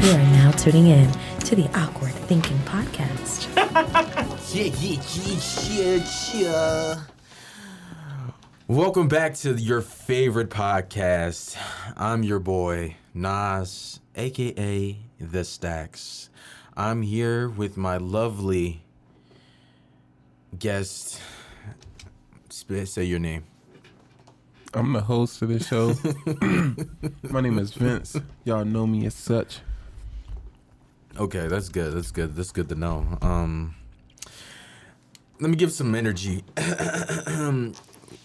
You are now tuning in to the Awkward Thinking Podcast. Yeah, yeah, yeah, yeah, yeah. Welcome back to your favorite podcast. I'm your boy, Nas, aka The Stacks. I'm here with my lovely guest. Sp- Say your name. I'm the host of this show. My name is Vince. Y'all know me as such. Okay, that's good. That's good. That's good to know. Um, let me give some energy.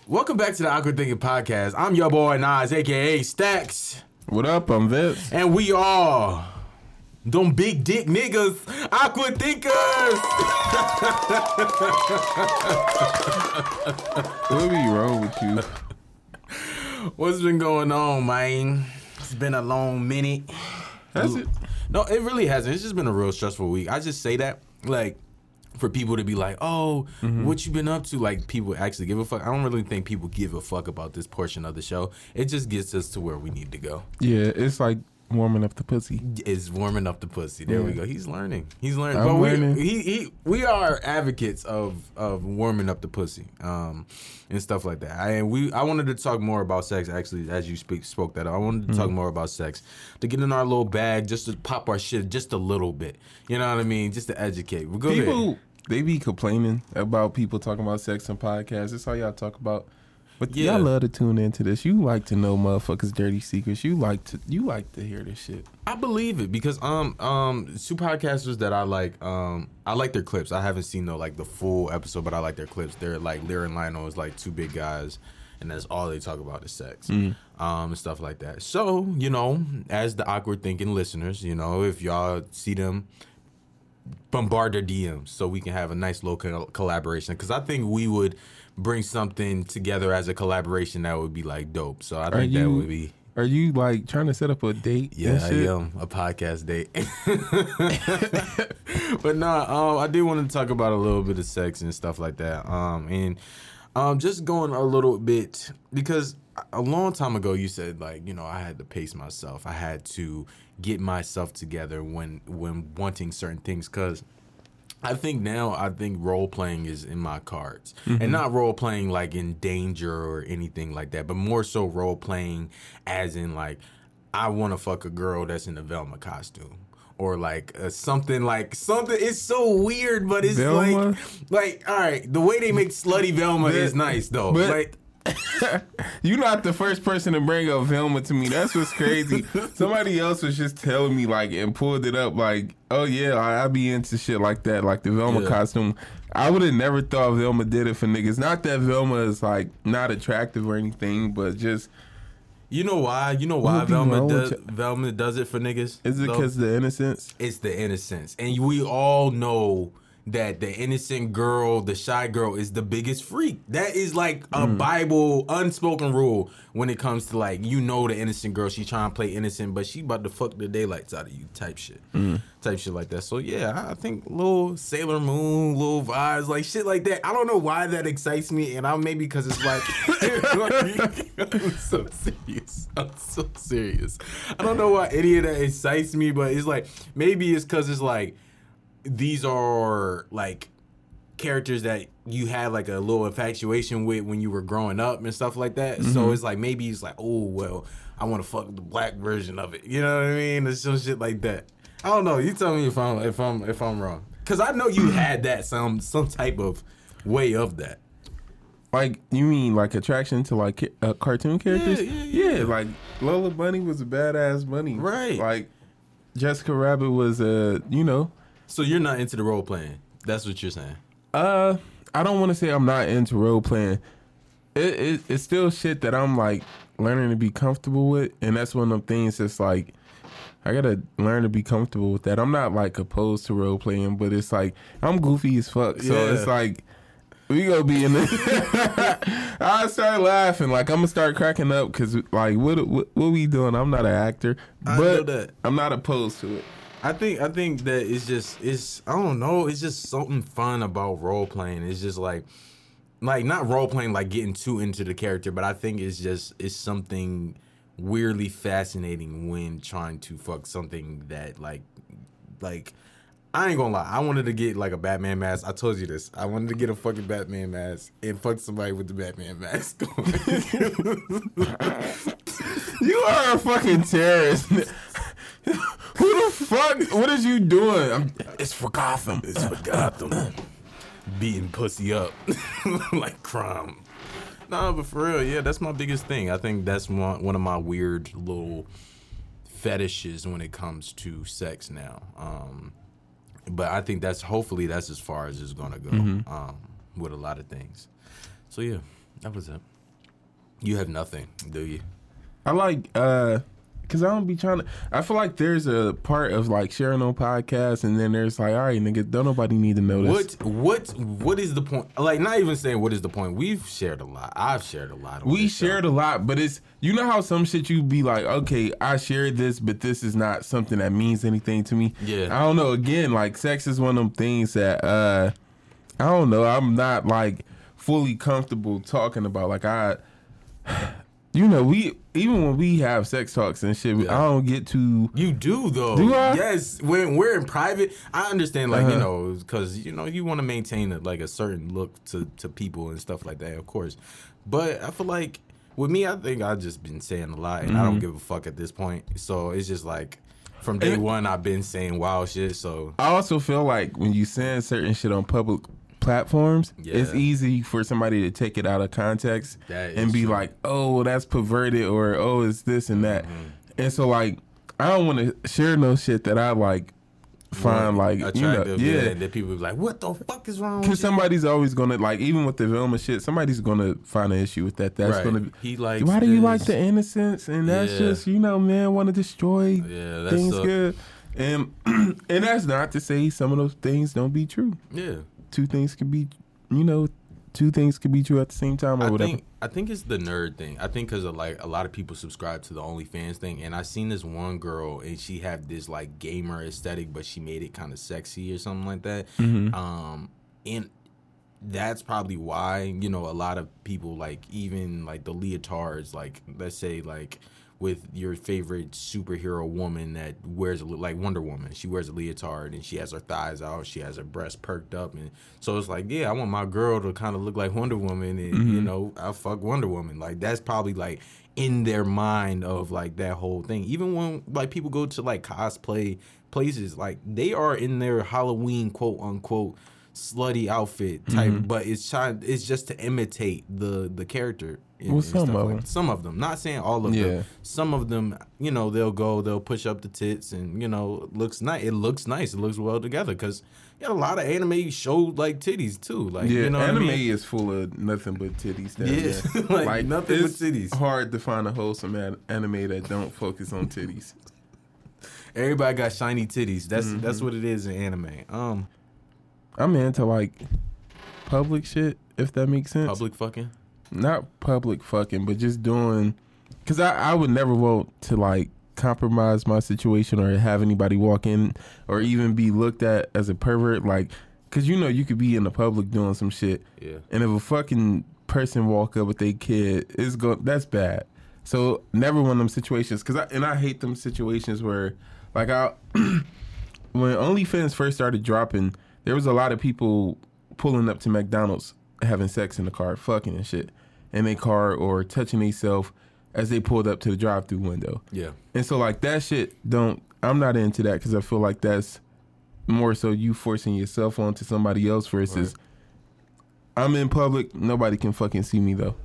Welcome back to the Awkward Thinking Podcast. I'm your boy Nas, aka Stacks, What up? I'm Vince. and we are them big dick niggas, awkward thinkers. What be wrong with you? What's been going on, man? It's been a long minute. Has it? No, it really hasn't. It's just been a real stressful week. I just say that like for people to be like, "Oh, mm-hmm. what you been up to?" Like people actually give a fuck. I don't really think people give a fuck about this portion of the show. It just gets us to where we need to go. Yeah, it's like warming up the pussy. Is warming up the pussy. There we go. He's learning. He's learning. I'm but we, learning. he, he, we are advocates of of warming up the pussy, um, and stuff like that. I, and we, I wanted to talk more about sex. Actually, as you speak, spoke that, I wanted to talk Mm-hmm. more about sex, to get in our little bag, just to pop our shit just a little bit. You know what I mean? Just to educate. We go ahead. People, they be complaining about people talking about sex on podcasts. That's all y'all talk about. But Yeah. y'all love to tune into this. You like to know motherfuckers' dirty secrets. You like to you like to hear this shit. I believe it because um um two podcasters that I like um I like their clips. I haven't seen though like the full episode, but I like their clips. They're like Lyra and Lionel is like two big guys, and that's all they talk about is sex, um and stuff like that. So you know, as the awkward thinking listeners, you know, if y'all see them. Bombard their DMs so we can have a nice little col- collaboration because I think we would bring something together as a collaboration that would be like dope. So I think that would be Are you like trying to set up a date? yeah, I am a podcast date. but nah, um, I did want to talk about a little bit of sex and stuff like that. Um, and um, just going a little bit because a long time ago you said like you know I had to pace myself. I had to get myself together when when wanting certain things because. I think now I think role playing is in my cards. And not role playing like in danger or anything like that, but more so role playing as in like I want to fuck a girl that's in a Velma costume. Or like uh, something like something. It's so weird, but it's Velma? like, like all right. The way they make slutty Velma is nice though. but- like You're not the first person to bring up Velma to me. That's what's crazy. Somebody else was just telling me like and pulled it up like, oh yeah, I, I be into shit like that, like the Velma Yeah. costume. I would have never thought Velma did it for niggas. Not that Velma is like not attractive or anything, but just you know why? You know why Velma does? Velma does it for niggas? is it because the innocence? it's the innocence. And we all know that the innocent girl, the shy girl, is the biggest freak. That is like a Mm. Bible unspoken rule when it comes to like you know the innocent girl. She trying to play innocent, but she about to fuck the daylights out of you type shit. Mm. Type shit like that. So yeah, I think little Sailor Moon, little vibes, like shit like that. I don't know why that excites me, and I maybe because it's like I'm so serious. I'm so serious. I don't know why any of that excites me, but it's like maybe it's because it's like these are like characters that you had like a little infatuation with when you were growing up and stuff like that. So it's like maybe it's like, oh well, I want to fuck the black version of it. You know what I mean? It's some shit like that. I don't know. You tell me if I'm if I'm if I'm wrong. Cause I know you had that some some type of way of that. Like you mean like attraction to like uh, cartoon characters? Yeah, yeah, yeah. Like Lola Bunny was a badass bunny, Right. Like Jessica Rabbit was a, you know, So you're not into the role playing. That's what you're saying. Uh, I don't want to say I'm not into role playing. It, it it's still shit that I'm like learning to be comfortable with, and that's one of the things that's like I gotta learn to be comfortable with that. I'm not like opposed to role playing, but it's like I'm goofy as fuck, so Yeah. it's like we gonna be in this. I start laughing, like I'm gonna start cracking up because like what, what what we doing? I'm not an actor, I but know that. I'm not opposed to it. I think I think that it's just it's I don't know it's just something fun about role playing. It's just like like not role playing like getting too into the character, but I think it's just it's something weirdly fascinating when trying to fuck something that like like I ain't gonna lie. I wanted to get like a Batman mask. I told you this. I wanted to get a fucking Batman mask and fuck somebody with the Batman mask. On. You are a fucking terrorist. Who the fuck? What is you doing? I'm, it's for Gotham. it's for Gotham. Beating pussy up like crime. Nah, but for real, yeah, that's my biggest thing. I think that's one one of my weird little fetishes when it comes to sex now. Um, but I think that's hopefully that's as far as it's gonna go um, with a lot of things. So yeah, that was it. You have nothing, do you? I like uh cause I don't be trying to I feel like there's a part of like sharing on podcasts and then there's like, all right, nigga, don't nobody need to know this. What what what is the point? Like, not even saying what is the point. We've shared a lot. I've shared a lot. We this show. shared a lot, but it's you know how some shit you be like, okay, I shared this, but this is not something that means anything to me. Yeah. I don't know. Again, like sex is one of them things that uh I don't know. I'm not like fully comfortable talking about. Like I you know, we even when we have sex talks and shit, Yeah. I don't get to You do though. Do I? Yes. When we're in private, I understand. Like you Uh-huh. know, because you know you want to maintain a, like a certain look to to people and stuff like that, of course. But I feel like with me, I think I've just been saying a lot, and I Mm-hmm. don't give a fuck at this point. So it's just like from day one, I've been saying wild shit. So I also feel like when you send certain shit on public platforms, it's easy for somebody to take it out of context and be true. like, "Oh, that's perverted," or "Oh, it's this and that." Mm-hmm. And so, like, I don't want to share no shit that I like find like you know, yeah. yeah. And then people be like, "What the fuck is wrong?" Because somebody's always gonna like, even with the Velma shit, somebody's gonna find an issue with that. That's Right. gonna be. He like. Why do you like the innocence? And that's Yeah. just you know, man, want to destroy Yeah, things good. And and that's not to say some of those things don't be true. Yeah. Two things can be, you know, two things can be true at the same time or I whatever. think I think it's the nerd thing. I think because like a lot of people subscribe to the OnlyFans thing, and I seen this one girl, and she had this like gamer aesthetic, but she made it kind of sexy or something like that. Mm-hmm. Um, and that's probably why you know a lot of people like even like the leotards, like let's say like with your favorite superhero woman that wears a, like Wonder Woman. She wears a leotard and she has her thighs out. She has her breasts perked up, and so it's like, yeah, I want my girl to kind of look like Wonder Woman, and you mm-hmm. know, I fuck Wonder Woman. Like that's probably like in their mind of like that whole thing. Even when like people go to like cosplay places, like they are in their Halloween quote unquote slutty outfit type, but it's trying. It's just to imitate the the character. and- Well, and some of like- them. Some of them. Not saying all of Yeah. them. Some of them, you know, they'll go, they'll push up the tits, and you know, looks nice. It looks nice. It looks well together because you got a lot of anime show like titties too. Like yeah, you know, anime what I mean? is full of nothing but titties. Down Yeah, there. like, nothing but titties. Hard to find a wholesome an- anime that don't focus on titties. Everybody got shiny titties. That's Mm-hmm. that's what it is in anime. Um, I'm into like public shit, if that makes sense. public fucking. not public fucking, but just doing. Cause I, I would never vote to like compromise my situation or have anybody walk in or even be looked at as a pervert. Like, cause you know you could be in the public doing some shit, Yeah. and if a fucking person walk up with their kid, it's go that's bad. So never one of them situations. Cause I and I hate them situations where, like I, when OnlyFans first started dropping, there was a lot of people pulling up to McDonald's having sex in the car, fucking and shit, in their car or touching themselves as they pulled up to the drive-through window. Yeah. And so like that shit don't. I'm not into that because I feel like that's more so you forcing yourself onto somebody else versus. I'm in public. Nobody can fucking see me though.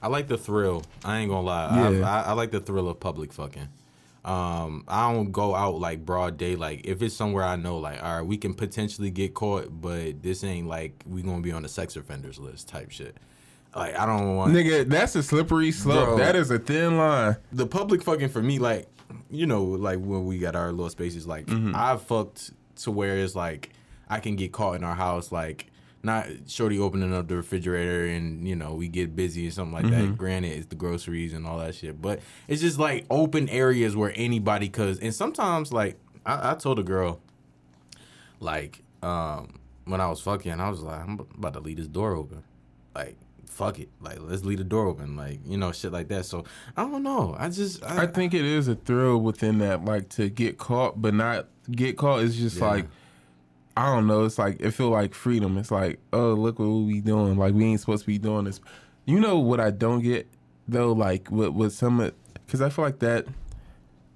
I like the thrill. I ain't gonna lie. Yeah. I, I, I like the thrill of public fucking. Um, I don't go out like broad day. Like if it's somewhere I know, like all right, we can potentially get caught, but this ain't like we gonna be on the sex offenders list type shit. Like I don't want Nigga, that's a slippery slope. Bro. That is a thin line. the public fucking for me, like, you know, like when we got our little spaces, like Mm-hmm. I've fucked to where it's like I can get caught in our house, like not shorty opening up the refrigerator and you know we get busy or something like Mm-hmm. that. Granted, it's the groceries and all that shit, but it's just like open areas where anybody cause and sometimes like I, I told a girl, like um when I was fucking, I was like I'm about to leave this door open, like fuck it, like let's leave the door open, like you know, shit like that. So I don't know. I just I, I think it is a thrill within that, like to get caught, but not get caught. It's just Yeah. like I don't know. It's like it feel like freedom. It's like oh look what we doing. Like we ain't supposed to be doing this. You know what I don't get though, like with with some, because I feel like that.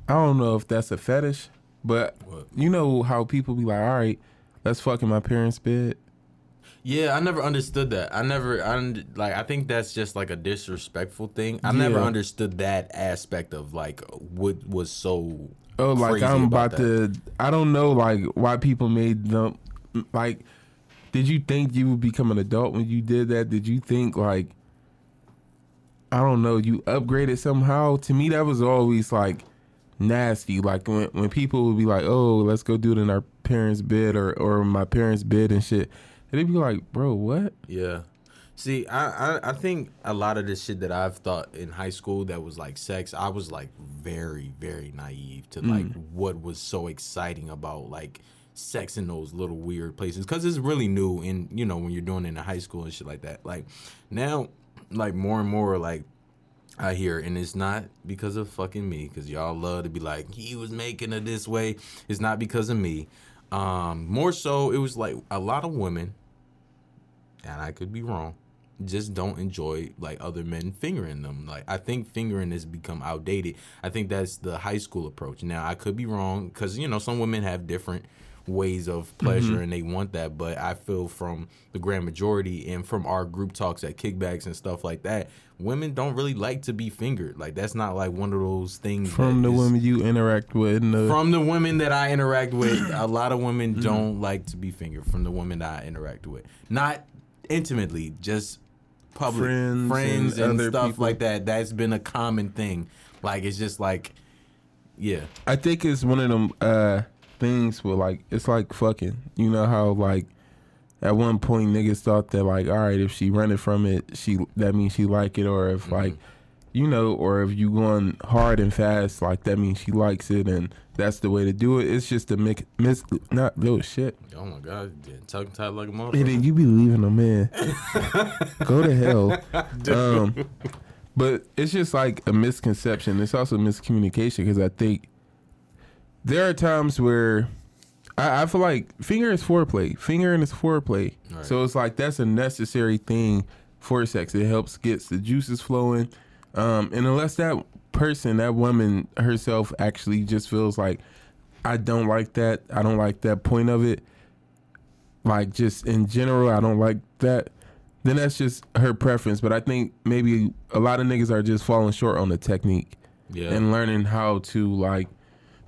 I don't know if that's a fetish, but What? you know how people be like, all right, let's fuck in my parents' bed. Yeah, I never understood that. I never, I like. I think that's just like a disrespectful thing. I never understood that aspect of like what was so. Oh, like I'm about about, to. I don't know, like why people made them. Like, did you think you would become an adult when you did that? Did you think like, I don't know, you upgraded somehow? To me, that was always like nasty. Like when when people would be like, "Oh, let's go do it in our parents' bed or or my parents' bed and shit," and they'd be like, "Bro, what?" Yeah. See, I, I I think a lot of the shit that I've thought in high school that was like sex, I was like very very naive to like what was so exciting about like sex in those little weird places because it's really new and you know when you're doing it in high school and shit like that. Like now, like more and more like I hear, and it's not because of fucking me, because y'all love to be like, he was making it this way. It's not because of me. Um, more so, it was like a lot of women, and I could be wrong, just don't enjoy like other men fingering them. Like I think fingering has become outdated. I think that's the high school approach. Now I could be wrong because you know some women have different ways of pleasure and they want that but i feel from the grand majority and from our group talks at kickbacks and stuff like that women don't really like to be fingered like that's not like one of those things From the is- women you interact with, the, from the women that I interact with, a lot of women Mm-hmm. don't like to be fingered. From the women that I interact with, not intimately, just public Friends friends, and and, stuff people. like that. That's been a common thing. Like it's just like, yeah, I think it's one of them uh things where like it's like fucking. You know how like at one point niggas thought that like all right if she running from it she that means she like it or if like you know or if you going hard and fast like that means she likes it and that's the way to do it. It's just a mix, mis not little shit. oh my god, tongue tied like a And motherfucker. then you be leaving them in. Go to hell. Um, but it's just like a misconception. It's also miscommunication because I think there are times where I, I feel like finger is foreplay. Fingering is foreplay. Right. So it's like that's a necessary thing for sex. It helps gets the juices flowing. Um, and unless that person, that woman herself actually just feels like I don't like that. I don't like that point of it. Like just in general, I don't like that. Then that's just her preference. But I think maybe a lot of niggas are just falling short on the technique yeah, and learning how to like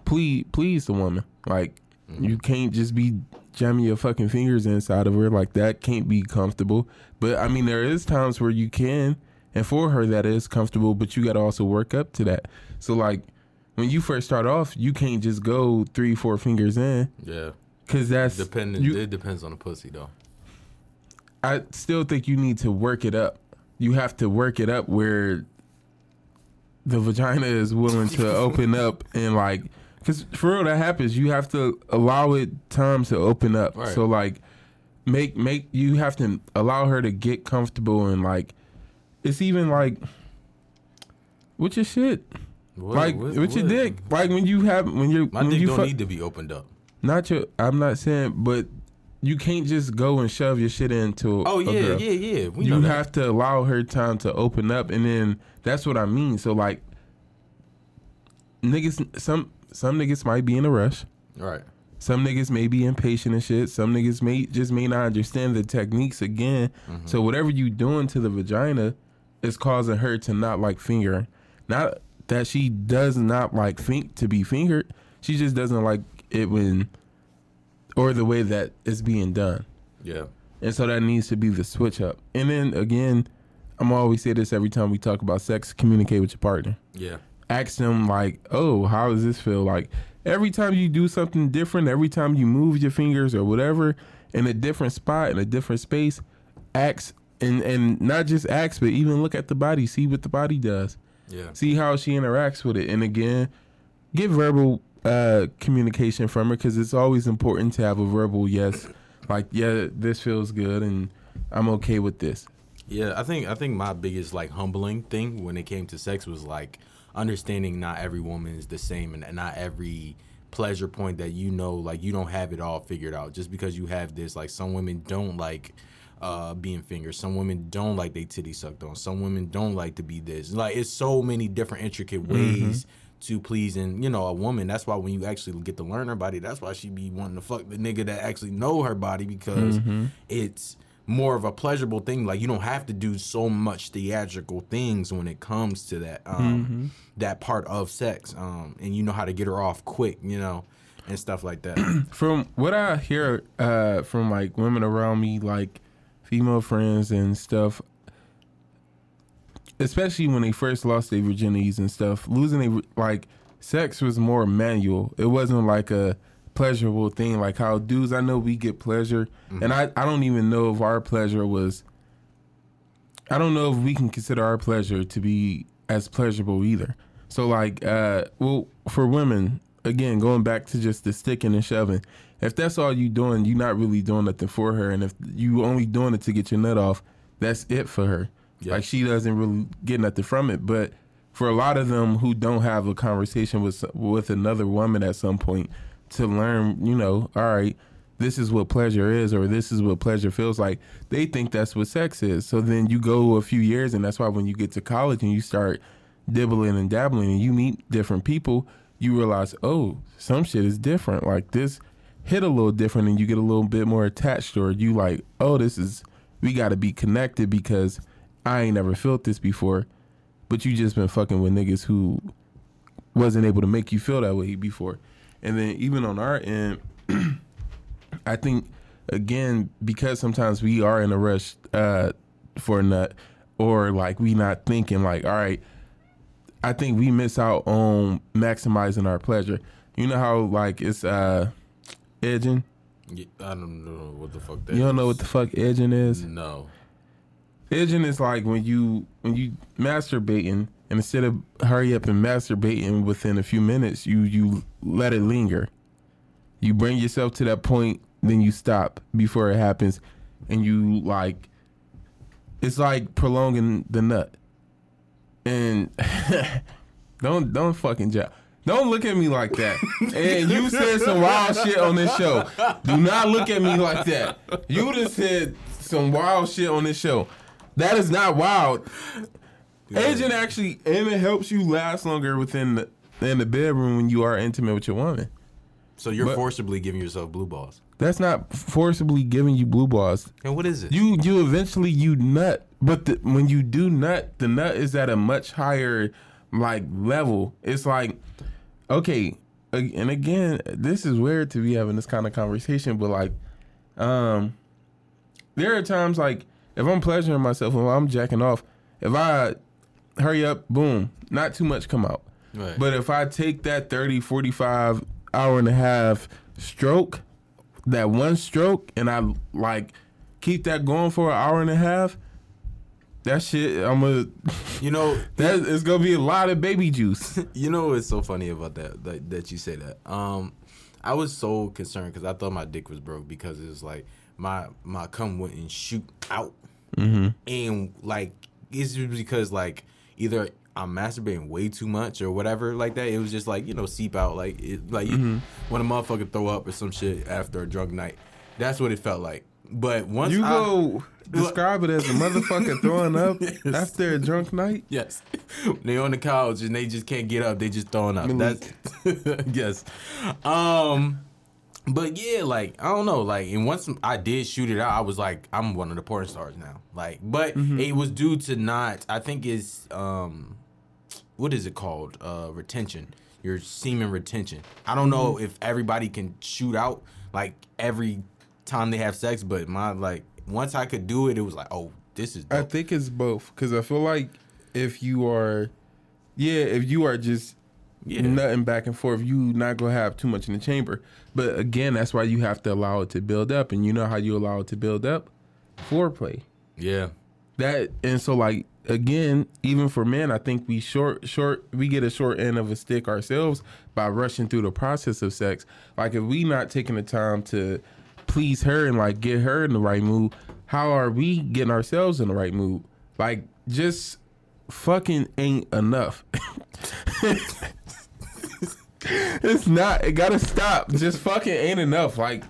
please please the woman. Like you can't just be jamming your fucking fingers inside of her like that. Can't be comfortable. But I mean, there is times where you can, and for her that is comfortable. But you got to also work up to that. So like when you first start off, you can't just go three four fingers in yeah. because that's Depending, you- it depends on the pussy though. I still think you need to work it up. You have to work it up where the vagina is willing to open up and like, because for real that happens. You have to allow it time to open up. Right. So like, make make you have to allow her to get comfortable and like, it's even like, with your shit, What- like what- with your what? dick, like when you have when you're My when dick you don't fuck- need to be opened up. not your. I'm not saying, but you can't just go and shove your shit into. Oh a yeah, girl yeah, yeah. We you have to allow her time to open up and then that's what I mean. So like niggas some some niggas might be in a rush. right. Some niggas may be impatient and shit. Some niggas may just may not understand the techniques again. Mm-hmm. So whatever you doing to the vagina is causing her to not like fingering. Not that she does not like think to be fingered. She just doesn't like it when or the way that it's being done. Yeah. And so that needs to be the switch up. And then again, I'm always say this every time we talk about sex, communicate with your partner. Yeah. Ask them like, oh, how does this feel? Like every time you do something different, every time you move your fingers or whatever in a different spot, in a different space, ask and and not just ask, but even look at the body, see what the body does. Yeah. See how she interacts with it. And again, get verbal uh, communication from her because it's always important to have a verbal yes, like yeah, this feels good and I'm okay with this. Yeah, I think I think my biggest like humbling thing when it came to sex was like understanding not every woman is the same and not every pleasure point that you know like you don't have it all figured out just because you have this like some women don't like uh being fingered some women don't like they titty sucked on. Some women don't like to be this. Like it's so many different intricate ways to pleasing you know a woman. That's why when you actually get to learn her body that's why she be wanting to fuck the nigga that actually know her body because it's more of a pleasurable thing. Like you don't have to do so much theatrical things when it comes to that um, that part of sex, um, and you know how to get her off quick, you know, and stuff like that. From what I hear uh, from like women around me, like female friends and stuff, especially when they first lost their virginities and stuff, losing a like sex was more manual. It wasn't like a pleasurable thing like how dudes I know we get pleasure and I, I don't even know if our pleasure was I don't know if we can consider our pleasure to be as pleasurable either. So like uh well for women, again, going back to just the sticking and shoving, if that's all you doing, you're not really doing nothing for her and if you only doing it to get your nut off, that's it for her. Yeah. Like she doesn't really get nothing from it. But for a lot of them who don't have a conversation with with another woman at some point to learn, you know, all right, this is what pleasure is or this is what pleasure feels like. They think that's what sex is. So then you go a few years and that's why when you get to college and you start dibbling and dabbling and you meet different people, you realize, oh, some shit is different. Like this hit a little different and you get a little bit more attached or you like, oh, this is we gotta be connected because I ain't never felt this before. But you just been fucking with niggas who wasn't able to make you feel that way before. And then even on our end, I think again because sometimes we are in a rush uh, for a nut, or like we not thinking like, all right, I think we miss out on maximizing our pleasure. You know how like it's uh, edging. Yeah, I don't know what the fuck that You don't know what the fuck edging is. No. Edging is like when you when you masturbating and instead of hurry up and masturbating within a few minutes, you you let it linger. You bring yourself to that point, then you stop before it happens, and you like it's like prolonging the nut. And don't don't fucking job. Don't look at me like that. and you said some wild shit on this show. Do not look at me like that. You just said some wild shit on this show. That is not wild. Edging actually, and it helps you last longer within the, in the bedroom when you are intimate with your woman. So you're But- forcibly giving yourself blue balls. That's not forcibly giving you blue balls. And what is it? You you eventually you nut, but the, when you do nut, the nut is at a much higher like level. It's like okay, and again, this is weird to be having this kind of conversation, but like, um, there are times like if I'm pleasuring myself, if I'm jacking off, if I hurry up, boom, not too much come out. Right. But if I take that 30, 45 hour and a half stroke, that one stroke, and I like keep that going for an hour and a half, that shit, I'm gonna, you know, that it's gonna be a lot of baby juice. you know what's so funny about that that, that you say that? Um i was so concerned because i thought my dick was broke because it was like my my cum wouldn't shoot out. And like it's because like either i'm masturbating way too much or whatever like that? It was just like you know seep out like it like you, when a motherfucker throw up or some shit after a drunk night that's what it felt like but once You I- go describe it as a motherfucker throwing up after a drunk night. Yes. they on the couch and they just can't get up. They just throwing up. That's yes. Um but yeah, like I don't know, like and once I did shoot it out, I was like, I'm one of the porn stars now. Like, but it was due to not. I think it's um, what is it called? Uh, retention. Your semen retention. I don't know if everybody can shoot out like every time they have sex, but my like once I could do it, it was like, oh, this is. I think it's both because I feel like if you are, yeah, if you are just Yeah. nutting back and forth, you not gonna have too much in the chamber. But again, that's why you have to allow it to build up, and you know how you allow it to build up, foreplay. yeah. That and so like again, even for men, I think we short short we get a short end of a stick ourselves by rushing through the process of sex. Like if we not taking the time to please her and like get her in the right mood, how are we getting ourselves in the right mood? Like, just fucking ain't enough. it's not. It gotta stop. Just fucking ain't enough. Like,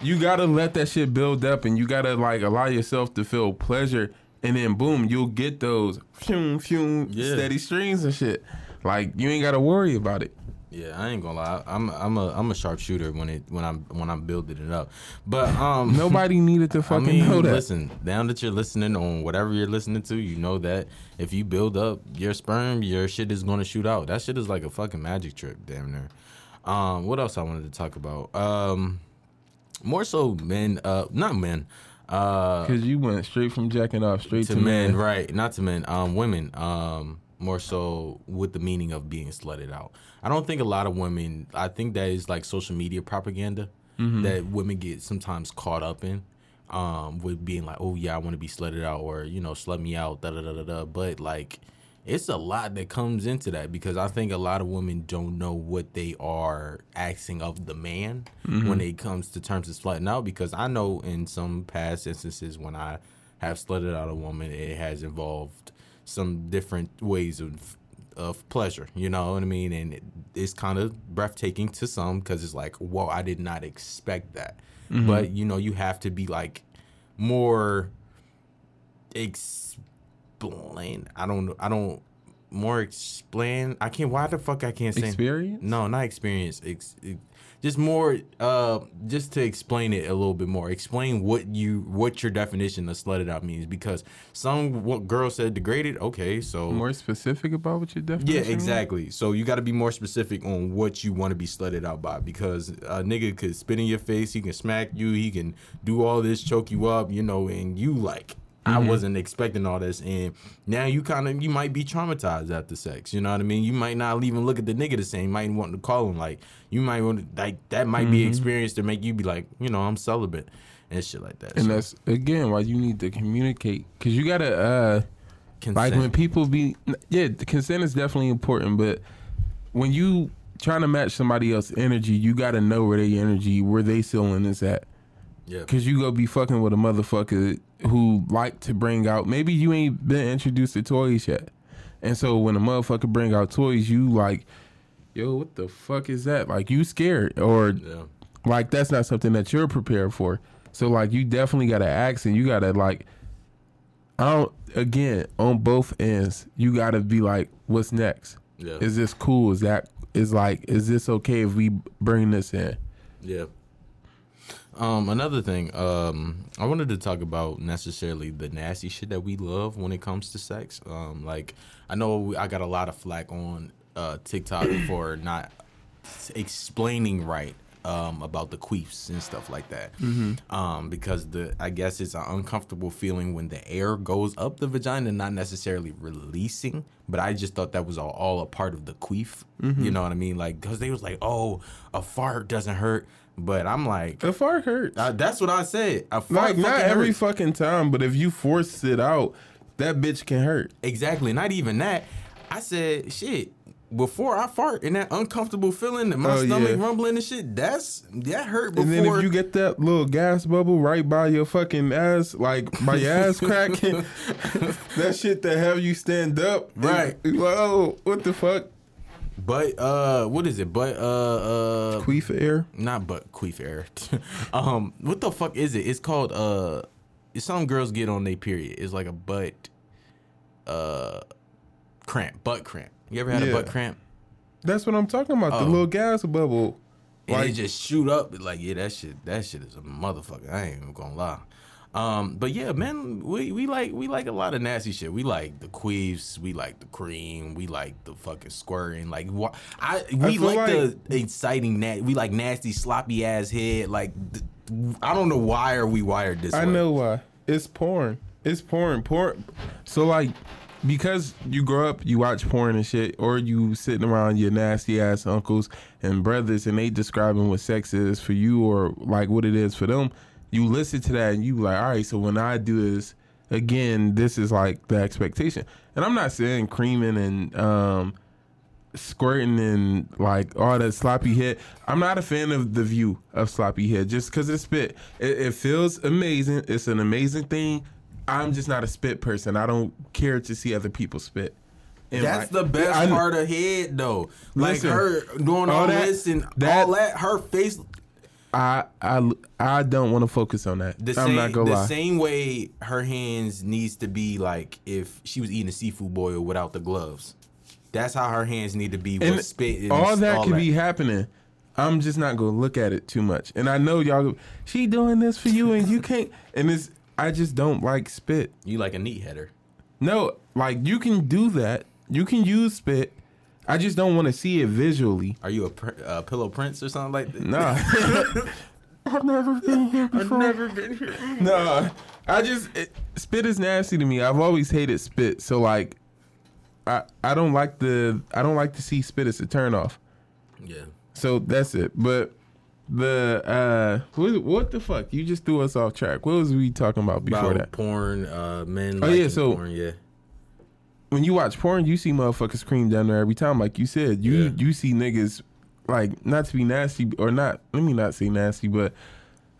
you gotta let that shit build up, and you gotta like allow yourself to feel pleasure, and then boom, you'll get those fume, fume, Yeah. steady streams and shit. Like, you ain't gotta worry about it. Yeah, I ain't gonna lie. I'm I'm a I'm a sharpshooter when it when I'm when I'm building it up. But um Nobody needed to I fucking mean, know that. listen, now that you're listening on whatever you're listening to, you know that if you build up your sperm, your shit is gonna shoot out. That shit is like a fucking magic trick, damn near. Um, what else I wanted to talk about? Um, more so men, uh, not men, uh, Cause you went straight from jacking off straight to to, men, men. right? Not to men, um, women. Um, more so with the meaning of being slutted out. I don't think a lot of women. I think that is like social media propaganda that women get sometimes caught up in. Um, with being like, oh yeah, I want to be slutted out, or you know, slut me out, da da da da da. But like, it's a lot that comes into that because I think a lot of women don't know what they are asking of the man when it comes to terms of slutting out. Because I know in some past instances when I have slutted out a woman, it has involved some different ways of of pleasure. You know what I mean? And it, it's kind of breathtaking to some because it's like, whoa, I did not expect that. Mm-hmm. But you know, you have to be like more explain. I don't. I don't more explain. I can't. Why the fuck I can't say Experience? No, not experience. Ex, ex- just more. Uh, just to explain it a little bit more. Explain what you what your definition of slutted out means because some what girl said degraded. Okay, so More specific about what your definition. yeah, was? exactly. So you got to be more specific on what you want to be slutted out by because a nigga could spit in your face, he can smack you, he can do all this, choke you up, you know, and you like. I wasn't expecting all this, and now you kind of you might be traumatized after sex. You know what I mean? You might not even look at the nigga the same. You might want to call him like you might want to like that might be experience to make you be like you know I'm celibate and shit like that. And So, that's again why you need to communicate because you gotta uh like when people be yeah the consent is definitely important but when you trying to match somebody else's energy you gotta know where their energy where they ceiling is at yeah, because you go be fucking with a motherfucker who like to bring out maybe you ain't been introduced to toys yet and so when a motherfucker bring out toys you like yo what the fuck is that like you scared or yeah, like that's not something that you're prepared for. So like you definitely gotta ask and you gotta like I don't again on both ends, you gotta be like, what's next? yeah, Is this cool? Is that is like is this okay if we bring this in? Yeah. Um, another thing, um, I wanted to talk about necessarily the nasty shit that we love when it comes to sex. Um, like I know I got a lot of flack on uh, TikTok for not explaining right um, about the queefs and stuff like that. Um, because the I guess it's an uncomfortable feeling when the air goes up the vagina, not necessarily releasing. But I just thought that was all, all a part of the queef. You know what I mean? Like, because they was like, oh, a fart doesn't hurt. But I'm like, A fart hurts. uh, that's what I said. A fart like not every hurts. fucking time, but if you force it out, that bitch can hurt. Exactly. Not even that. I said, shit. Before I fart and that uncomfortable feeling and my Oh, stomach yeah. rumbling and shit, that's that hurt before. And then if you get that little gas bubble right by your fucking ass, like by your ass cracking, that shit that have you stand up, Right. Like, oh, what the fuck? But uh, what is it? But uh, uh, Queef air. not but queef air. um, what the fuck is it? It's called uh, some girls get on their period. It's like a butt uh cramp, butt cramp. You ever had a butt cramp? That's what I'm talking about. The Oh. little gas bubble. And Like- it just shoot up. Like, yeah, that shit, that shit is a motherfucker. I ain't even gonna lie. Um, but yeah, man, we, we like we like a lot of nasty shit. We like the queefs, we like the cream, we like the fucking squirting. Like, I we feel like, like- the exciting nat. We like nasty, sloppy ass head. Like, th- I don't know why are we wired this I way. know why. It's porn. It's porn. Porn. So like, because you grow up, you watch porn and shit, or you sitting around your nasty ass uncles and brothers, and they describing what sex is for you, or like what it is for them. You listen to that and you like, all right. So when I do this again, this is like the expectation. And I'm not saying creaming and um squirting and like all that sloppy head. I'm not a fan of the view of sloppy head just because it's spit. It, it feels amazing. It's an amazing thing. I'm just not a spit person. I don't care to see other people spit. And, That's like, the best I- part of head though. Like Listen, her doing all all, that- this and that- all that. Her face I I I don't want to focus on that. the I'm same not gonna the lie. same way her hands needs to be like if she was eating a seafood boil without the gloves. That's how her hands need to be with and spit and all that could be happening. I'm just not gonna look at it too much. And I know y'all. She doing this for you, and you can't. And it's. I just don't like spit. You like a neat header. No, like you can do that. You can use spit. I just don't want to see it visually. Are you a pr- uh, pillow prince or something like that? Nah. I've never been here before. I've never been here. No, I just it, spit is nasty to me. I've always hated spit. So like, I I don't like the I don't like to see spit as a turn off. Yeah. So that's it. But the uh what, what the fuck? You just threw us off track. What was we talking about before About that? porn, uh, men. Oh, yeah, so- porn, yeah. When you watch porn, you see motherfuckers cream down there every time. Like you said, you Yeah. you see niggas like not to be nasty or not. Let me not say nasty, but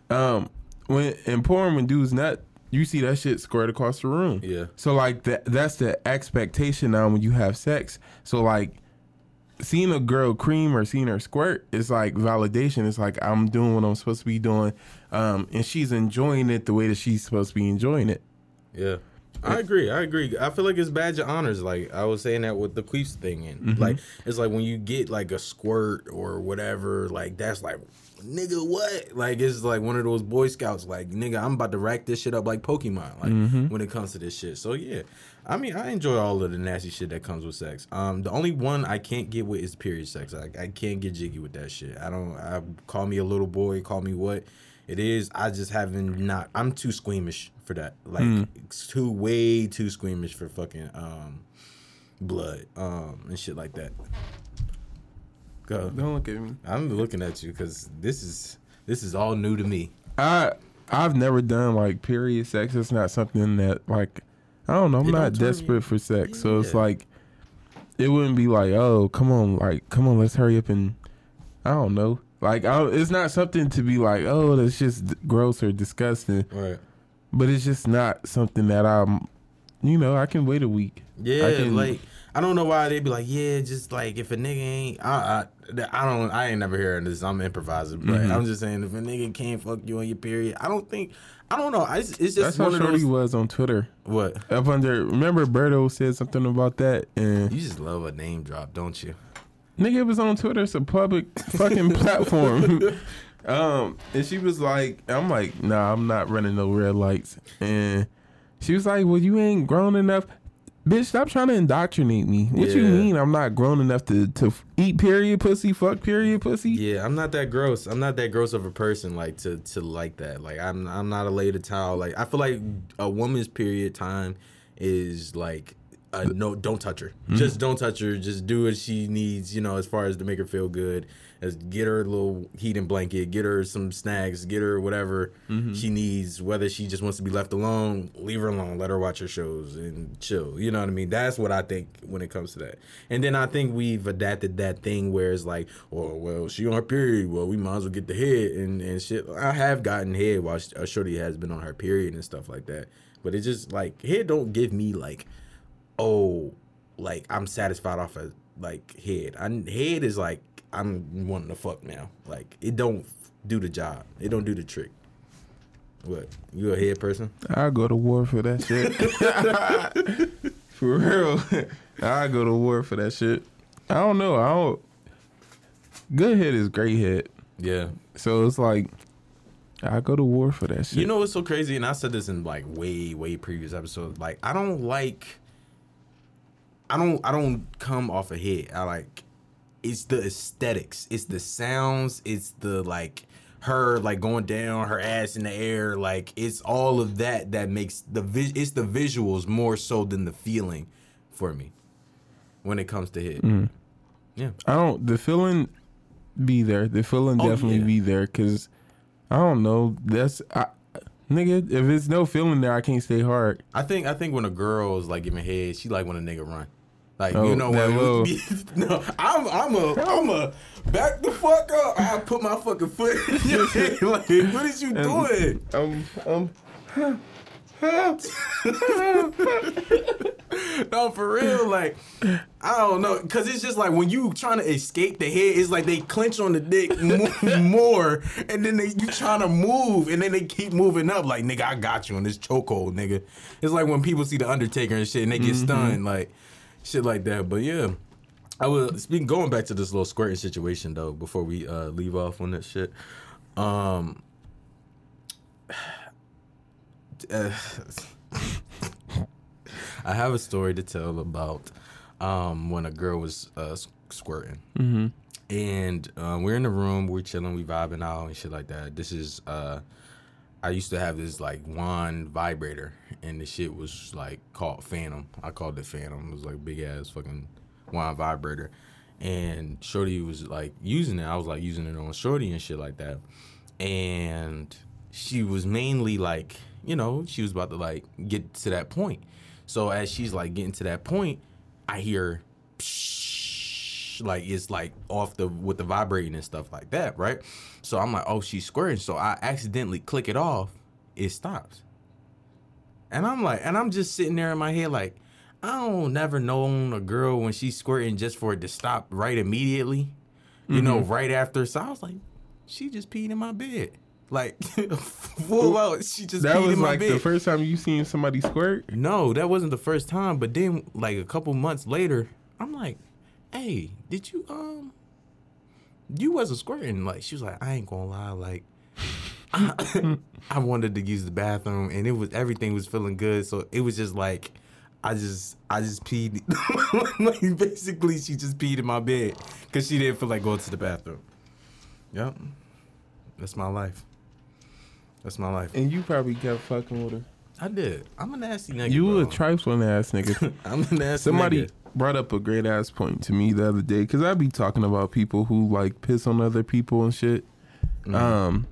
um when in porn when dudes not you see that shit squirt across the room. Yeah. So like that that's the expectation now when you have sex. So like seeing a girl cream or seeing her squirt is like validation. It's like I'm doing what I'm supposed to be doing, um, and she's enjoying it the way that she's supposed to be enjoying it. Yeah. I agree. I agree. I feel like it's badge of honors. Like I was saying that with the queefs thing, and Mm-hmm. like it's like when you get like a squirt or whatever, like that's like, nigga, what? Like it's like one of those Boy Scouts. Like nigga, I'm about to rack this shit up like Pokemon. Like Mm-hmm. when it comes to this shit. So yeah, I mean, I enjoy all of the nasty shit that comes with sex. Um, the only one I can't get with is period sex. I, I can't get jiggy with that shit. I don't. I call me a little boy. Call me what. It is. I just haven't not. I'm too squeamish for that. Like it's too way too squeamish for fucking um blood um and shit like that. Go. Don't look at me. I'm looking at you because this is this is all new to me. I I've never done like period sex. It's not something that like I don't know. I'm It not desperate you- for sex, so it's like it wouldn't be like oh come on like come on let's hurry up and I don't know. Like I, it's not something to be like oh that's just gross or disgusting. Right. but it's just not something that I'm, you know, I can wait a week. Yeah, I can- like I don't know why they'd be like, yeah, just like if a nigga ain't, I, I, I don't, I ain't never hearing this. I'm improvising, but Mm-hmm. I'm just saying if a nigga can't fuck you on your period, I don't think, I don't know. I, it's just That's how Shorty those. was on Twitter. What? Up under, remember Berto said something about that, and You just love a name drop, don't you? Nigga it was on Twitter. It's a public fucking platform. um, and she was like, I'm like, nah, I'm not running no red lights. And she was like, well, you ain't grown enough. Bitch, stop trying to indoctrinate me. What you mean I'm not grown enough to, to f- eat period pussy, fuck period pussy? Yeah, I'm not that gross. I'm not that gross of a person like to to like that. Like I'm I'm not a lady towel. Like I feel like a woman's period time is like uh, no, don't touch her. Just don't touch her. Just do what she needs. You know, as far as to make her feel good. As get her a little heating blanket, get her some snacks, get her whatever she needs. Whether she just wants to be left alone, leave her alone. Let her watch her shows and chill. You know what I mean? That's what I think when it comes to that. And then I think we've adapted that thing where it's like, oh well, she on her period. Well, we might as well get the head and and shit. I have gotten head while sh- uh, Shorty has been on her period and stuff like that. But it just like head don't give me like, oh, like I'm satisfied off of like head. I head is like I'm wanting to fuck now. Like it don't do the job. It don't do the trick. What? You a head person? I'll go to war for that shit. for real. I'll go to war for that shit. I don't know. I don't. Good head is great head. Yeah. So it's like, I go to war for that shit. You know what's so crazy? And I said this in like way, way previous episodes. Like I don't like. I don't. I don't come off a hit. I like. It's the aesthetics. It's the sounds. It's the like her like going down, her ass in the air. Like it's all of that that makes the vis- It's the visuals more so than the feeling, for me. When it comes to hit. Mm. Yeah. I don't. The feeling be there. The feeling Oh, definitely yeah. be there. Cause I don't know. That's I, nigga. If it's no feeling there, I can't stay hard. I think I think when a girl is like giving head, she like when a nigga run. Like Oh, you know what? no, I'm I'm a I'm a back the fuck up. I put my fucking foot. in your head. like what is you doing? Um, um, No, for real. Like I don't know, cause it's just like when you trying to escape the head, it's like they clench on the dick more, and then they you trying to move, and then they keep moving up. Like nigga, I got you in this chokehold, nigga. It's like when people see the Undertaker and shit, and they get stunned, like shit like that. But yeah. I was speaking going back to this little squirting situation though before we uh, leave off on that shit. Um, uh, I have a story to tell about um, when a girl was uh, squirting, mm-hmm. and um, we're in the room, we're chilling, we vibing out and shit like that. This is uh, I used to have this like wand vibrator, and the shit was like called Phantom. I called it Phantom. It was like big ass fucking wand vibrator, and Shorty was like using it. I was like using it on Shorty and shit like that, and she was mainly like, you know, she was about to like get to that point. So as she's like getting to that point, I hear psh, like it's like off the with the vibrating and stuff like that, right? So I'm like, oh, she's squirting. So I accidentally click it off. It stops. And I'm like, and I'm just sitting there in my head like, I don't never known a girl when she's squirting just for it to stop right immediately. You know, right after. So I was like, she just peed in my bed. Like full out. She just That peed was in my like bed. the first time you seen somebody squirt. No, that wasn't the first time. But then, like a couple months later, I'm like, "Hey, did you um, you wasn't squirting?" Like she was like, "I ain't gonna lie, like." I wanted to use the bathroom and it was everything was feeling good, so it was just like I just I just peed. like basically, she just peed in my bed because she didn't feel like going to the bathroom. Yep, that's my life. That's my life. And you probably kept fucking with her. I did. I'm a nasty nigga. You a bro. trifling ass nigga. I'm a nasty nigga. Somebody nigga. brought up a great ass point to me the other day because I be talking about people who like piss on other people and shit. Mm-hmm. Um,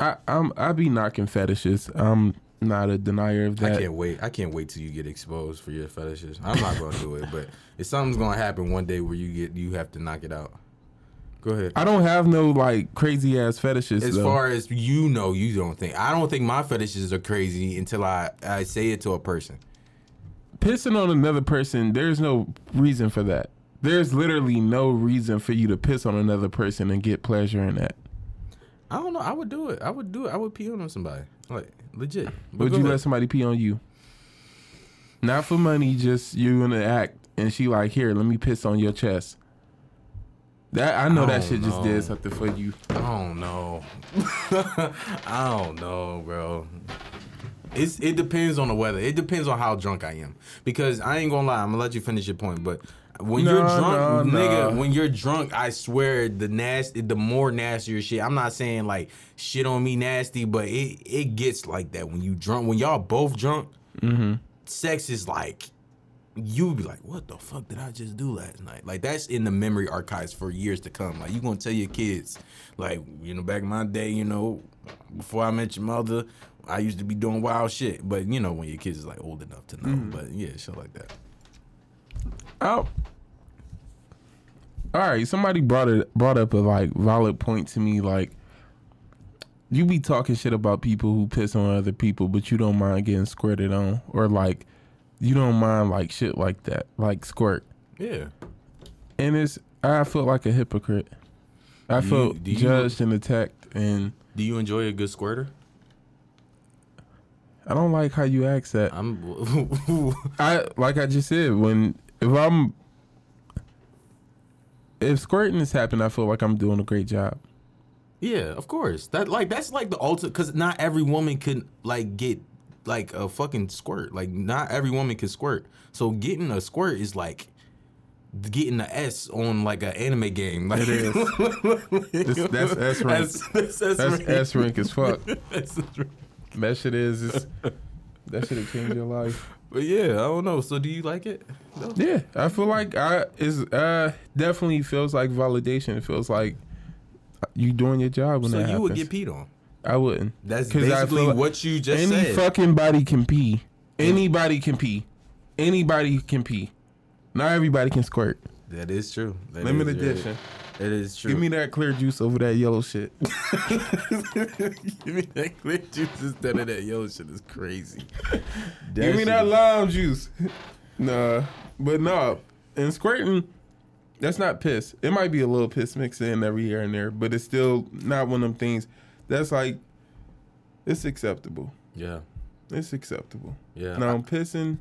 I I'm I be knocking fetishes. I'm not a denier of that. I can't wait. I can't wait till you get exposed for your fetishes. I'm not gonna do it, but if something's gonna happen one day where you get you have to knock it out. Go ahead. I don't have no like crazy ass fetishes. As though. far as you know, you don't think. I don't think my fetishes are crazy until I, I say it to a person. pissing on another person, there's no reason for that. There's literally no reason for you to piss on another person and get pleasure in that. I don't know. I would do it. I would do it. I would pee on somebody. Like legit. But Would you ahead. let somebody pee on you? Not for money, just you in the act, and she like, here, let me piss on your chest. That I know I that shit just did something for you. I don't know. I don't know, bro. It's it depends on the weather. It depends on how drunk I am. Because I ain't gonna lie, I'm gonna let you finish your point. But when you're drunk, no, nigga, no. when you're drunk, I swear the nasty, the more nastier shit. I'm not saying like shit on me nasty, but it it gets like that when you drunk. When y'all both drunk, Mm-hmm. sex is like you be like, what the fuck did I just do last night? Like that's in the memory archives for years to come. Like you gonna tell your kids, like you know, back in my day, you know, before I met your mother, I used to be doing wild shit. But you know, when your kids is like old enough to know. But yeah, shit like that. Oh. All right, somebody brought it brought up a like valid point to me like you be talking shit about people who piss on other people, but you don't mind getting squirted on or like you don't mind like shit like that, like squirt. Yeah. And it's I feel like a hypocrite. I Do you- feel do you- judged and attacked and Do you enjoy a good squirter? I don't like how you ask that. I'm. I like I just said when if I'm if squirting is happening, I feel like I'm doing a great job. Yeah, of course. That like that's like the ultimate because not every woman can like get like a fucking squirt. Like not every woman can squirt. So getting a squirt is like getting the S on like an anime game. Like, It is. is. that's S rank. That's, that's, S That's rank. S rank as fuck. Rank. That shit is, is that should have changed your life. But yeah, I don't know. So do you like it? No? Yeah, I feel like I is uh definitely feels like validation. It feels like you doing your job when So that you would get peed on. I wouldn't. That's 'Cause I basically like what you just Any said. fucking body can pee. Anybody can pee. Anybody can pee. Not everybody can squirt. That is true. That Limited is very- edition. It is true. Give me that clear juice over that yellow shit. Give me that clear juice instead of that yellow shit. Is crazy. Give me shit that lime juice. nah, but no. And squirting, that's not piss. It might be a little piss mixed in every here and there, but it's still not one of them things that's like, it's acceptable. Yeah. It's acceptable. Yeah. Now I'm pissing.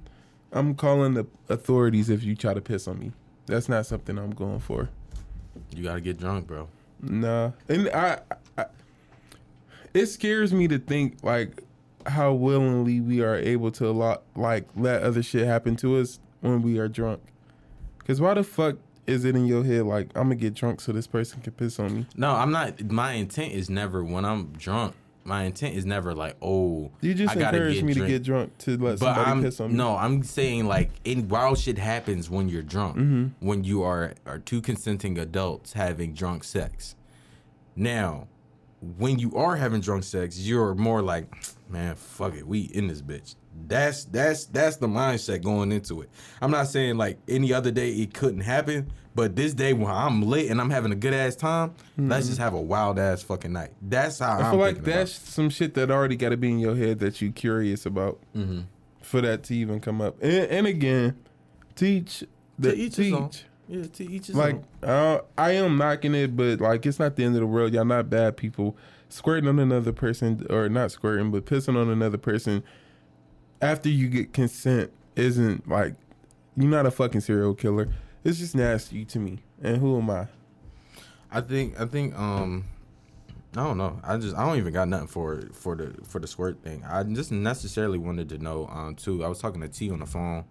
I'm calling the authorities if you try to piss on me. That's not something I'm going for. You gotta get drunk, bro. Nah, and I, I, it scares me to think like how willingly we are able to lot like let other shit happen to us when we are drunk. Cause why the fuck is it in your head like I'm gonna get drunk so this person can piss on me? No, I'm not. My intent is never when I'm drunk. My intent is never like, oh, You just I gotta encouraged get me drink. to get drunk to let But somebody I'm piss on me. no, I'm saying like in wild shit happens when you're drunk. Mm-hmm. When you are are two consenting adults having drunk sex. Now, when you are having drunk sex, you're more like, man, fuck it, we in this bitch. That's that's that's the mindset going into it. I'm not saying like any other day it couldn't happen, but this day when I'm lit and I'm having a good ass time, let's just have a wild ass fucking night. That's how Mm-hmm. I feel like thinking that's some shit that already got to be in your head that you curious about Mm-hmm. for that to even come up. And, and again, teach the To each teach. Yeah, to each his Like uh, I am knocking it, but like it's not the end of the world. Y'all not bad people. Squirting on another person, or not squirting, but pissing on another person after you get consent isn't like you're not a fucking serial killer. It's just nasty to me. And who am I? I think I think um I don't know. I just I don't even got nothing for for the for the squirt thing. I just necessarily wanted to know um too. I was talking to T on the phone.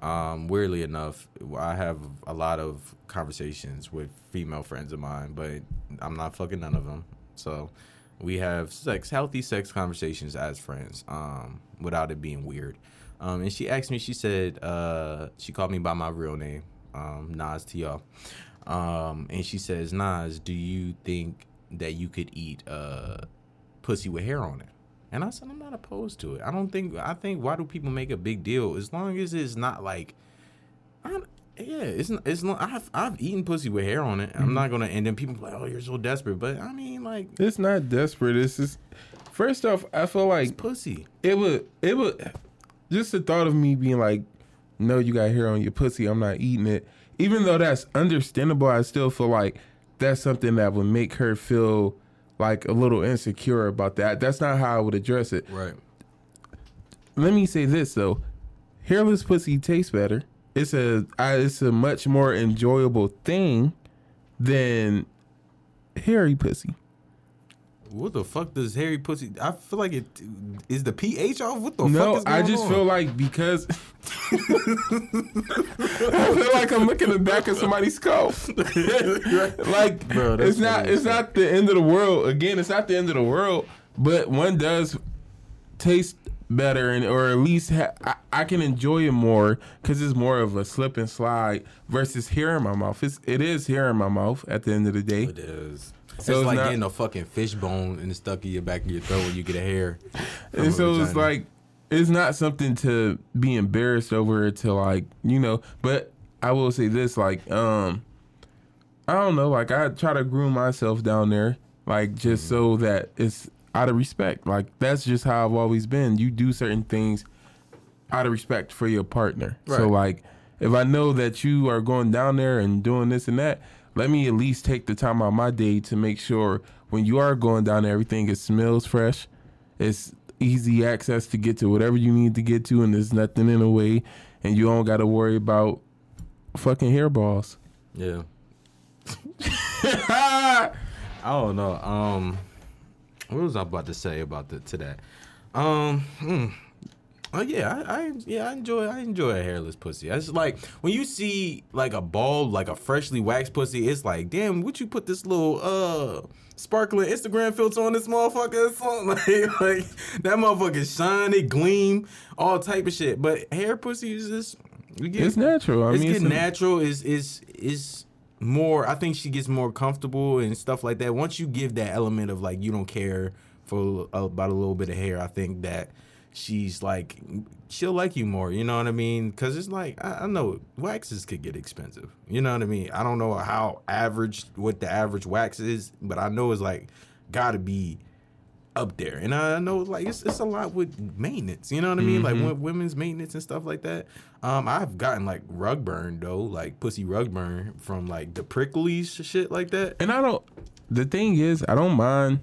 Um, weirdly enough, I have a lot of conversations with female friends of mine, but I'm not fucking none of them. So we have sex, healthy sex conversations as friends, um, without it being weird. Um, and she asked me, she said, uh, she called me by my real name, um, Nas to y'all. Um, and she says, Nas, do you think that you could eat uh, pussy with hair on it? And I said, I'm not opposed to it. I don't think, I think, why do people make a big deal? As long as it's not like, I'm, yeah, it's not, it's not, I've, I've eaten pussy with hair on it. I'm not gonna, and then people like, oh, you're so desperate. But I mean, like, It's not desperate. It's just first off, I feel like it's pussy. it would it would just the thought of me being like, no, you got hair on your pussy. I'm not eating it. Even though that's understandable, I still feel like that's something that would make her feel like a little insecure about that. That's not how I would address it. Right. Let me say this though, hairless pussy tastes better. It's a I, it's a much more enjoyable thing than hairy pussy. What the fuck does hairy pussy? I feel like it is the pH off. What the No, fuck is going I just on? feel like because I feel like I'm looking at the back of somebody's skull. like Bro, it's not it's not the end of the world. Again, it's not the end of the world, but one does taste better and or at least ha- I, I can enjoy it more because it's more of a slip and slide versus hair in my mouth. It's it is hair in my mouth at the end of the day. It is. So it's it's like not- getting a fucking fish bone and it's stuck in your back of your throat when you get a hair. and so it's like it's not something to be embarrassed over to like you know but i will say this like um i don't know like i try to groom myself down there like just so that it's out of respect. Like that's just how i've always been. You do certain things out of respect for your partner. So like if i know that you are going down there and doing this and that let me at least take the time out my day to make sure when you are going down there everything it smells fresh it's easy access to get to whatever you need to get to and there's nothing in the way and you don't got to worry about fucking hairballs yeah. I don't know. Um, what was I about to say about the to that? Um, hmm. Oh yeah, I, I yeah I enjoy I enjoy a hairless pussy. It's like when you see like a bald like a freshly waxed pussy, it's like damn, would you put this little uh sparkling Instagram filter on this motherfucker? Like, like that motherfucker shine, it gleam, all type of shit. But hair pussy is just get, it's natural i it's mean getting it's natural is is is more i think she gets more comfortable and stuff like that once you give that element of like you don't care for about a little bit of hair i think that she's like she'll like you more. You know what I mean? Because it's like I, I know waxes could get expensive. You know what I mean? I don't know how average what the average wax is, but I know it's like got to be up there. And I know like it's it's a lot with maintenance. You know what I mean? Like w- women's maintenance and stuff like that. Um, I've gotten like rug burn though, like pussy rug burn from like the prickly shit like that. And I don't. The thing is, I don't mind.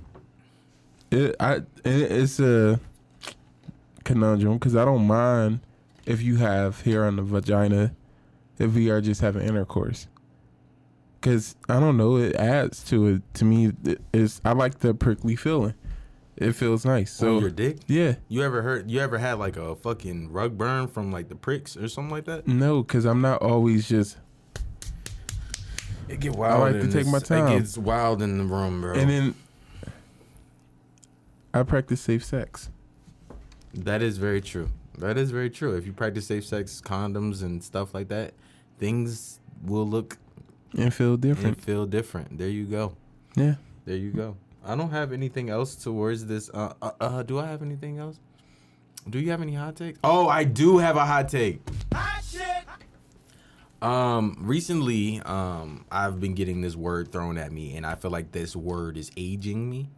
It I it, it's a conundrum because I don't mind if you have hair on the vagina if we are just having intercourse. Cause I don't know, it adds to it. To me, it's I like the prickly feeling. It feels nice. So So your dick. yeah, You ever heard? You ever had like a fucking rug burn from like the pricks or something like that? no, cause I'm not always just. It get wild. I like to take my time. It gets wild in the room, bro. And then I practice safe sex. That is very true. That is very true. If you practice safe sex, condoms, and stuff like that, things will look and feel different. and feel different. There you go. Yeah. There you go. I don't have anything else towards this. Uh, uh, uh, do I have anything else? Do you have any hot takes? Oh, I do have a hot take. Hot shit. Um, recently, um, I've been getting this word thrown at me, and I feel like this word is aging me.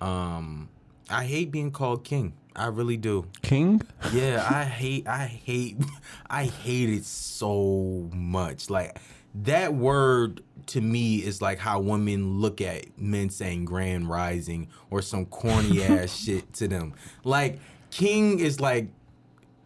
Um, I hate being called king. I really do. King? Yeah, I hate, I hate, I hate it so much. Like that word to me is like how women look at men saying "grand rising" or some corny ass shit to them. Like king is like,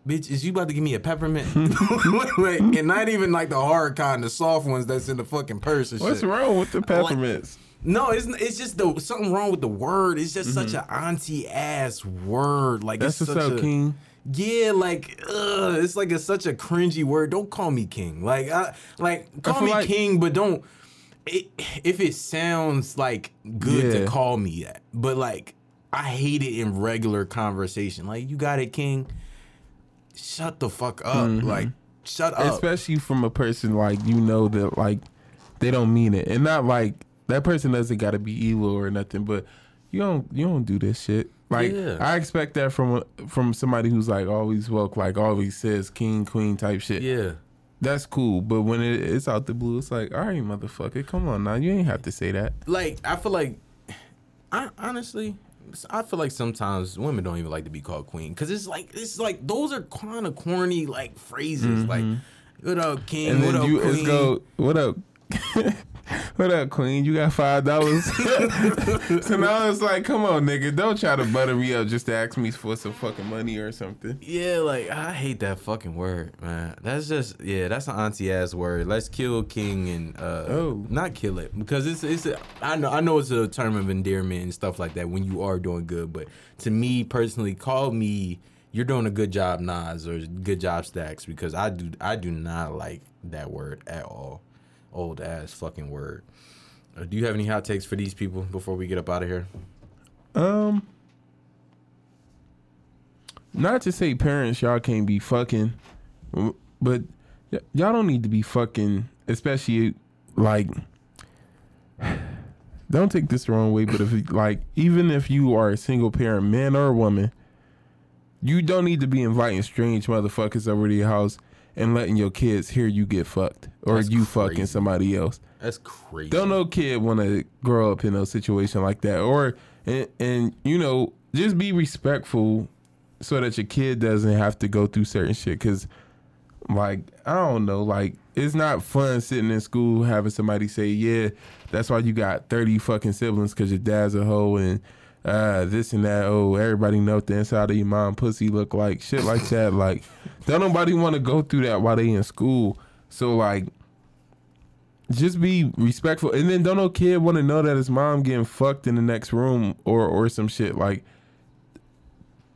bitch, is you about to give me a peppermint? like, and not even like the hard kind, the soft ones that's in the fucking purse and What's shit. wrong with the peppermints? No, it's it's just the something wrong with the word. It's just such an auntie ass word. Like That's it's such up, a, King. Yeah, like ugh, it's like a, such a cringy word. Don't call me king. Like, I, like call me like- king, but don't. It, if it sounds like good Yeah. to call me that, but like I hate it in regular conversation. Like, you got it, king. Shut the fuck up. Mm-hmm. Like, shut up. Especially from a person like you know that like they don't mean it. And not like that person doesn't gotta be evil or nothing, but you don't you don't do this shit. Like Yeah. I expect that from from somebody who's like always woke, like always says king, queen type shit. yeah. That's cool. But when it, it's out the blue, it's like, all right, motherfucker, come on now. You ain't have to say that. like I feel like I honestly I feel like sometimes women don't even like to be called queen because it's like it's like those are kind of corny like phrases like what up king Mm-hmm. And what then up you queen go, what up? what up, queen? You got five dollars? so now it's like, come on, nigga, don't try to butter me up just to ask me for some fucking money or something. yeah like I hate that fucking word man that's just yeah that's an auntie ass word let's kill king and uh Oh. not kill it because it's it's a, I know I know it's a term of endearment and stuff like that when you are doing good but to me personally call me you're doing a good job Nas or good job Stacks because I do I do not like that word at all old ass fucking word uh, do you have any hot takes for these people before we get up out of here Um, not to say parents y'all can't be fucking, but y- y'all don't need to be fucking, especially like. Don't take this the wrong way, but if like even if you are a single parent, man or woman, you don't need to be inviting strange motherfuckers over to your house and letting your kids hear you get fucked or That's you fucking somebody else. that's crazy Don't no kid want to grow up in a situation like that, or and, and you know just be respectful so that your kid doesn't have to go through certain shit. Cause like I don't know, like it's not fun sitting in school having somebody say, yeah, that's why you got thirty fucking siblings because your dad's a hoe and. Uh, this and that. Oh, everybody know what the inside of your mom pussy look like. Shit like that. Like, don't nobody want to go through that while they in school. So like, just be respectful and then don't no kid want to know that his mom getting fucked in the next room or or some shit like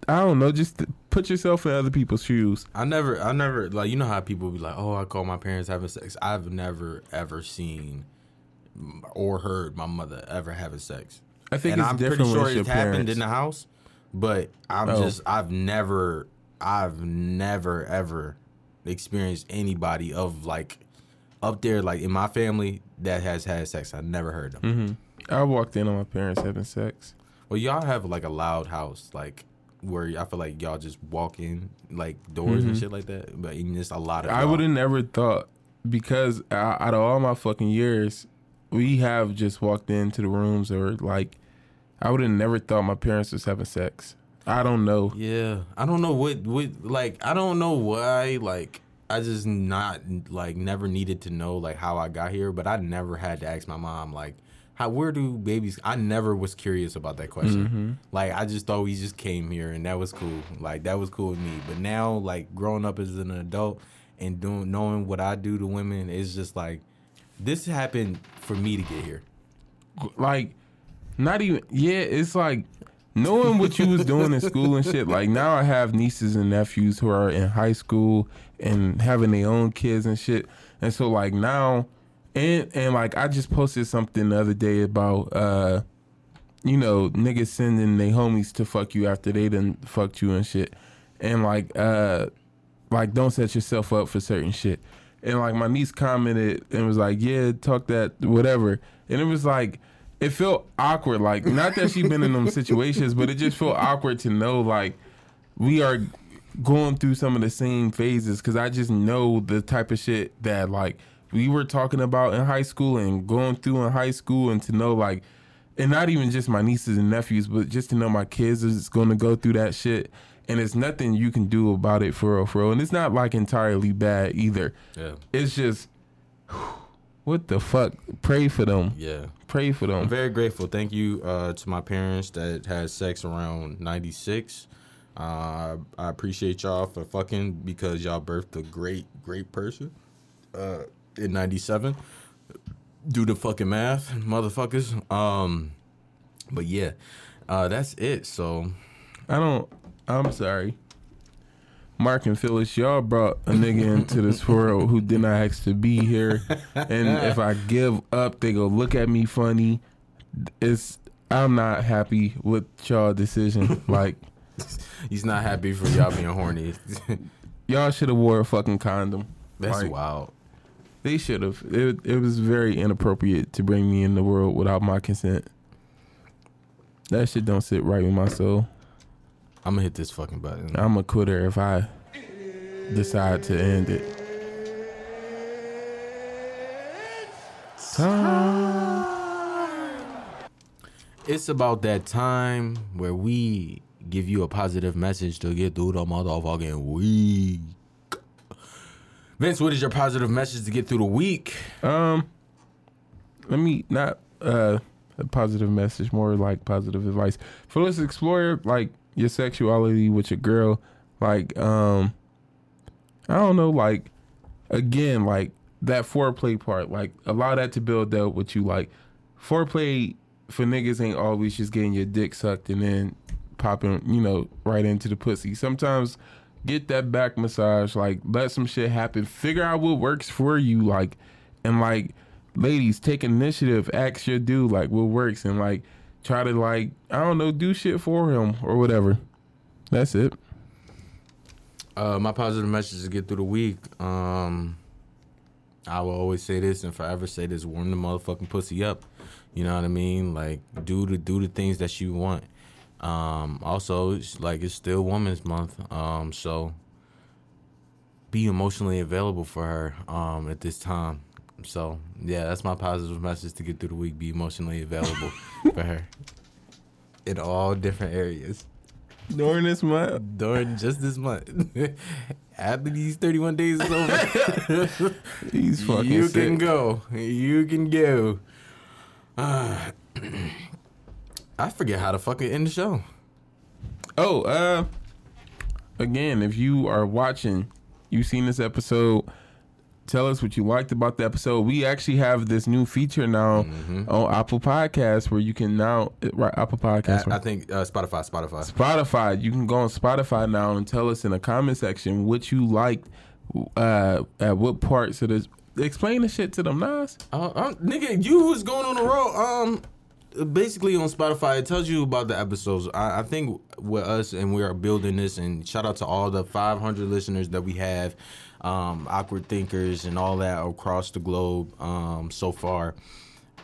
i don't know just put yourself in other people's shoes I never, I never like you know how people be like, oh, I call my parents having sex. I've never ever seen or heard my mother ever having sex. I think and it's I'm different pretty sure it's it's happened in the house, but I'm Oh. just, I've never, I've never ever experienced anybody of like up there like in my family that has had sex. I never heard them. i walked in on my parents having sex Well, y'all have like a loud house, like where I feel like y'all just walk in like doors and shit like that. But just a lot of Mm-hmm. I y'all- would have never thought because out of all my fucking years, we have just walked into the rooms or like I would have never thought my parents was having sex. I don't know. Yeah, I don't know what what like I don't know why like I just not like never needed to know like how I got here, but I never had to ask my mom like how where do babies I never was curious about that question. Mm-hmm. Like I just thought we just came here and that was cool. Like that was cool with me. But now like growing up as an adult and doing knowing what I do to women is just like this happened for me to get here. Like not even yeah, it's like knowing what you was doing in school and shit. Like now I have nieces and nephews who are in high school and having their own kids and shit. And so like now and and like I just posted something the other day about uh you know, niggas sending their homies to fuck you after they done fucked you and shit. And like uh like don't set yourself up for certain shit. And like my niece commented and was like, Yeah, talk that whatever. And it was like it felt awkward. Like not that she'd been in them situations, but it just felt awkward to know like we are going through some of the same phases because I just know the type of shit that like we were talking about in high school and going through in high school, and to know like, and not even just my nieces and nephews, but just to know my kids is going to go through that shit, and it's nothing you can do about it for real, for real. And it's not like entirely bad either. Yeah. It's just. What the fuck? Pray for them. Yeah. Pray for them. I'm very grateful. Thank you uh, to my parents that had sex around 96. Uh, I appreciate y'all for fucking because y'all birthed a great, great person uh, in 97. Do the fucking math, motherfuckers. Um, but yeah, uh, that's it. So, I don't. I'm sorry. Mark and Phyllis, y'all brought a nigga into this world who did not ask to be here, and if I give up, they go look at me funny. It's I'm not happy with y'all decision. Like he's not happy for y'all being horny. y'all should have wore a fucking condom. that's Like, wild. They should have. It it was very inappropriate to bring me in the world without my consent. That shit don't sit right with my soul. I'm gonna hit this fucking button. I'm a quitter if I decide to end it. It's about that time where we give you a positive message to get through the motherfucking week. Vince, what is your positive message to get through the week? Um, let me not uh a positive message, more like positive advice. For let's explore like your sexuality with your girl. Like, um, I don't know, like again, like that foreplay part, like allow that to build up what you like. Foreplay for niggas ain't always just getting your dick sucked and then popping, you know, right into the pussy. Sometimes get that back massage, like let some shit happen. Figure out what works for you, like and like ladies, take initiative, ask your dude like what works and like try to like I don't know, do shit for him or whatever. That's it. Uh, my positive message to get through the week. Um, I will always say this and forever say this: warm the motherfucking pussy up. You know what I mean? Like do the do the things that you want. Um, also, it's like it's still Women's Month. Um, so be emotionally available for her um, at this time. So yeah, that's my positive message to get through the week. Be emotionally available for her in all different areas During this month. during just this month. After these 31 days is over, He's fucking you sick. can go. You can go. Uh, I forget how to fucking end the show. Oh, uh again, if you are watching, you've seen this episode, tell us what you liked about the episode. We actually have this new feature now Mm-hmm. on Apple Podcasts where you can now right Apple I, Podcasts. I think uh, Spotify, Spotify. Spotify, you can go on Spotify now and tell us in the comment section what you liked uh at what parts of this explain the shit to them, Nas. Uh, um, nigga, you was going on the road. Um, basically on Spotify, it tells you about the episodes. I, I think with us, and we are building this. And shout out to all the 500 listeners that we have, um, awkward thinkers, and all that across the globe um, so far.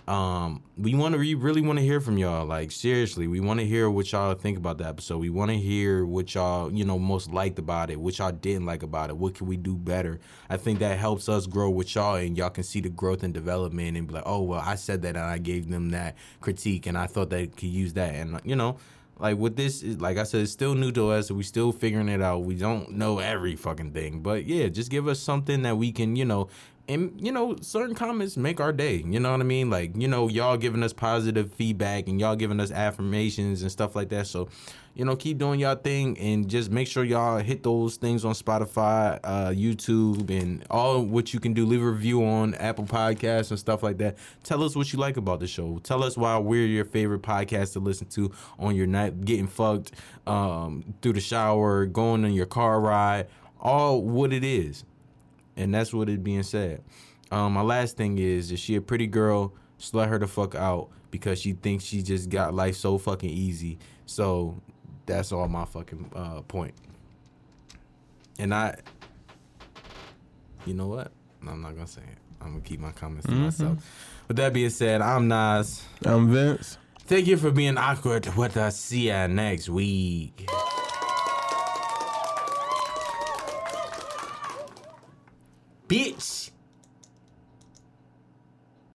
Um, we want to we really want to hear from y'all. Like seriously, we want to hear what y'all think about the episode. We want to hear what y'all you know most liked about it, what y'all didn't like about it. What can we do better? I think that helps us grow with y'all, and y'all can see the growth and development, and be like, oh well, I said that, and I gave them that critique, and I thought they could use that, and you know. Like with this, like I said, it's still new to us. We still figuring it out. We don't know every fucking thing, but yeah, just give us something that we can, you know, and you know certain comments make our day you know what i mean? Like you know y'all giving us positive feedback and y'all giving us affirmations and stuff like that. So you know keep doing y'all thing and just make sure y'all hit those things on spotify uh, youtube and all what you can do. Leave a review on apple podcasts and stuff like that. Tell us what you like about the show. Tell us why we're your favorite podcast to listen to on your night getting fucked um, through the shower going on your car ride all what it is and that's what it being said. Um, my last thing is, is she a pretty girl? Slut her the fuck out because she thinks she just got life so fucking easy. So that's all my fucking uh, point. And I, you know what? I'm not gonna say it. I'm gonna keep my comments to myself. With that being said, I'm Nas. I'm Vince. Thank you for being awkward with us. See ya next week. Bitch.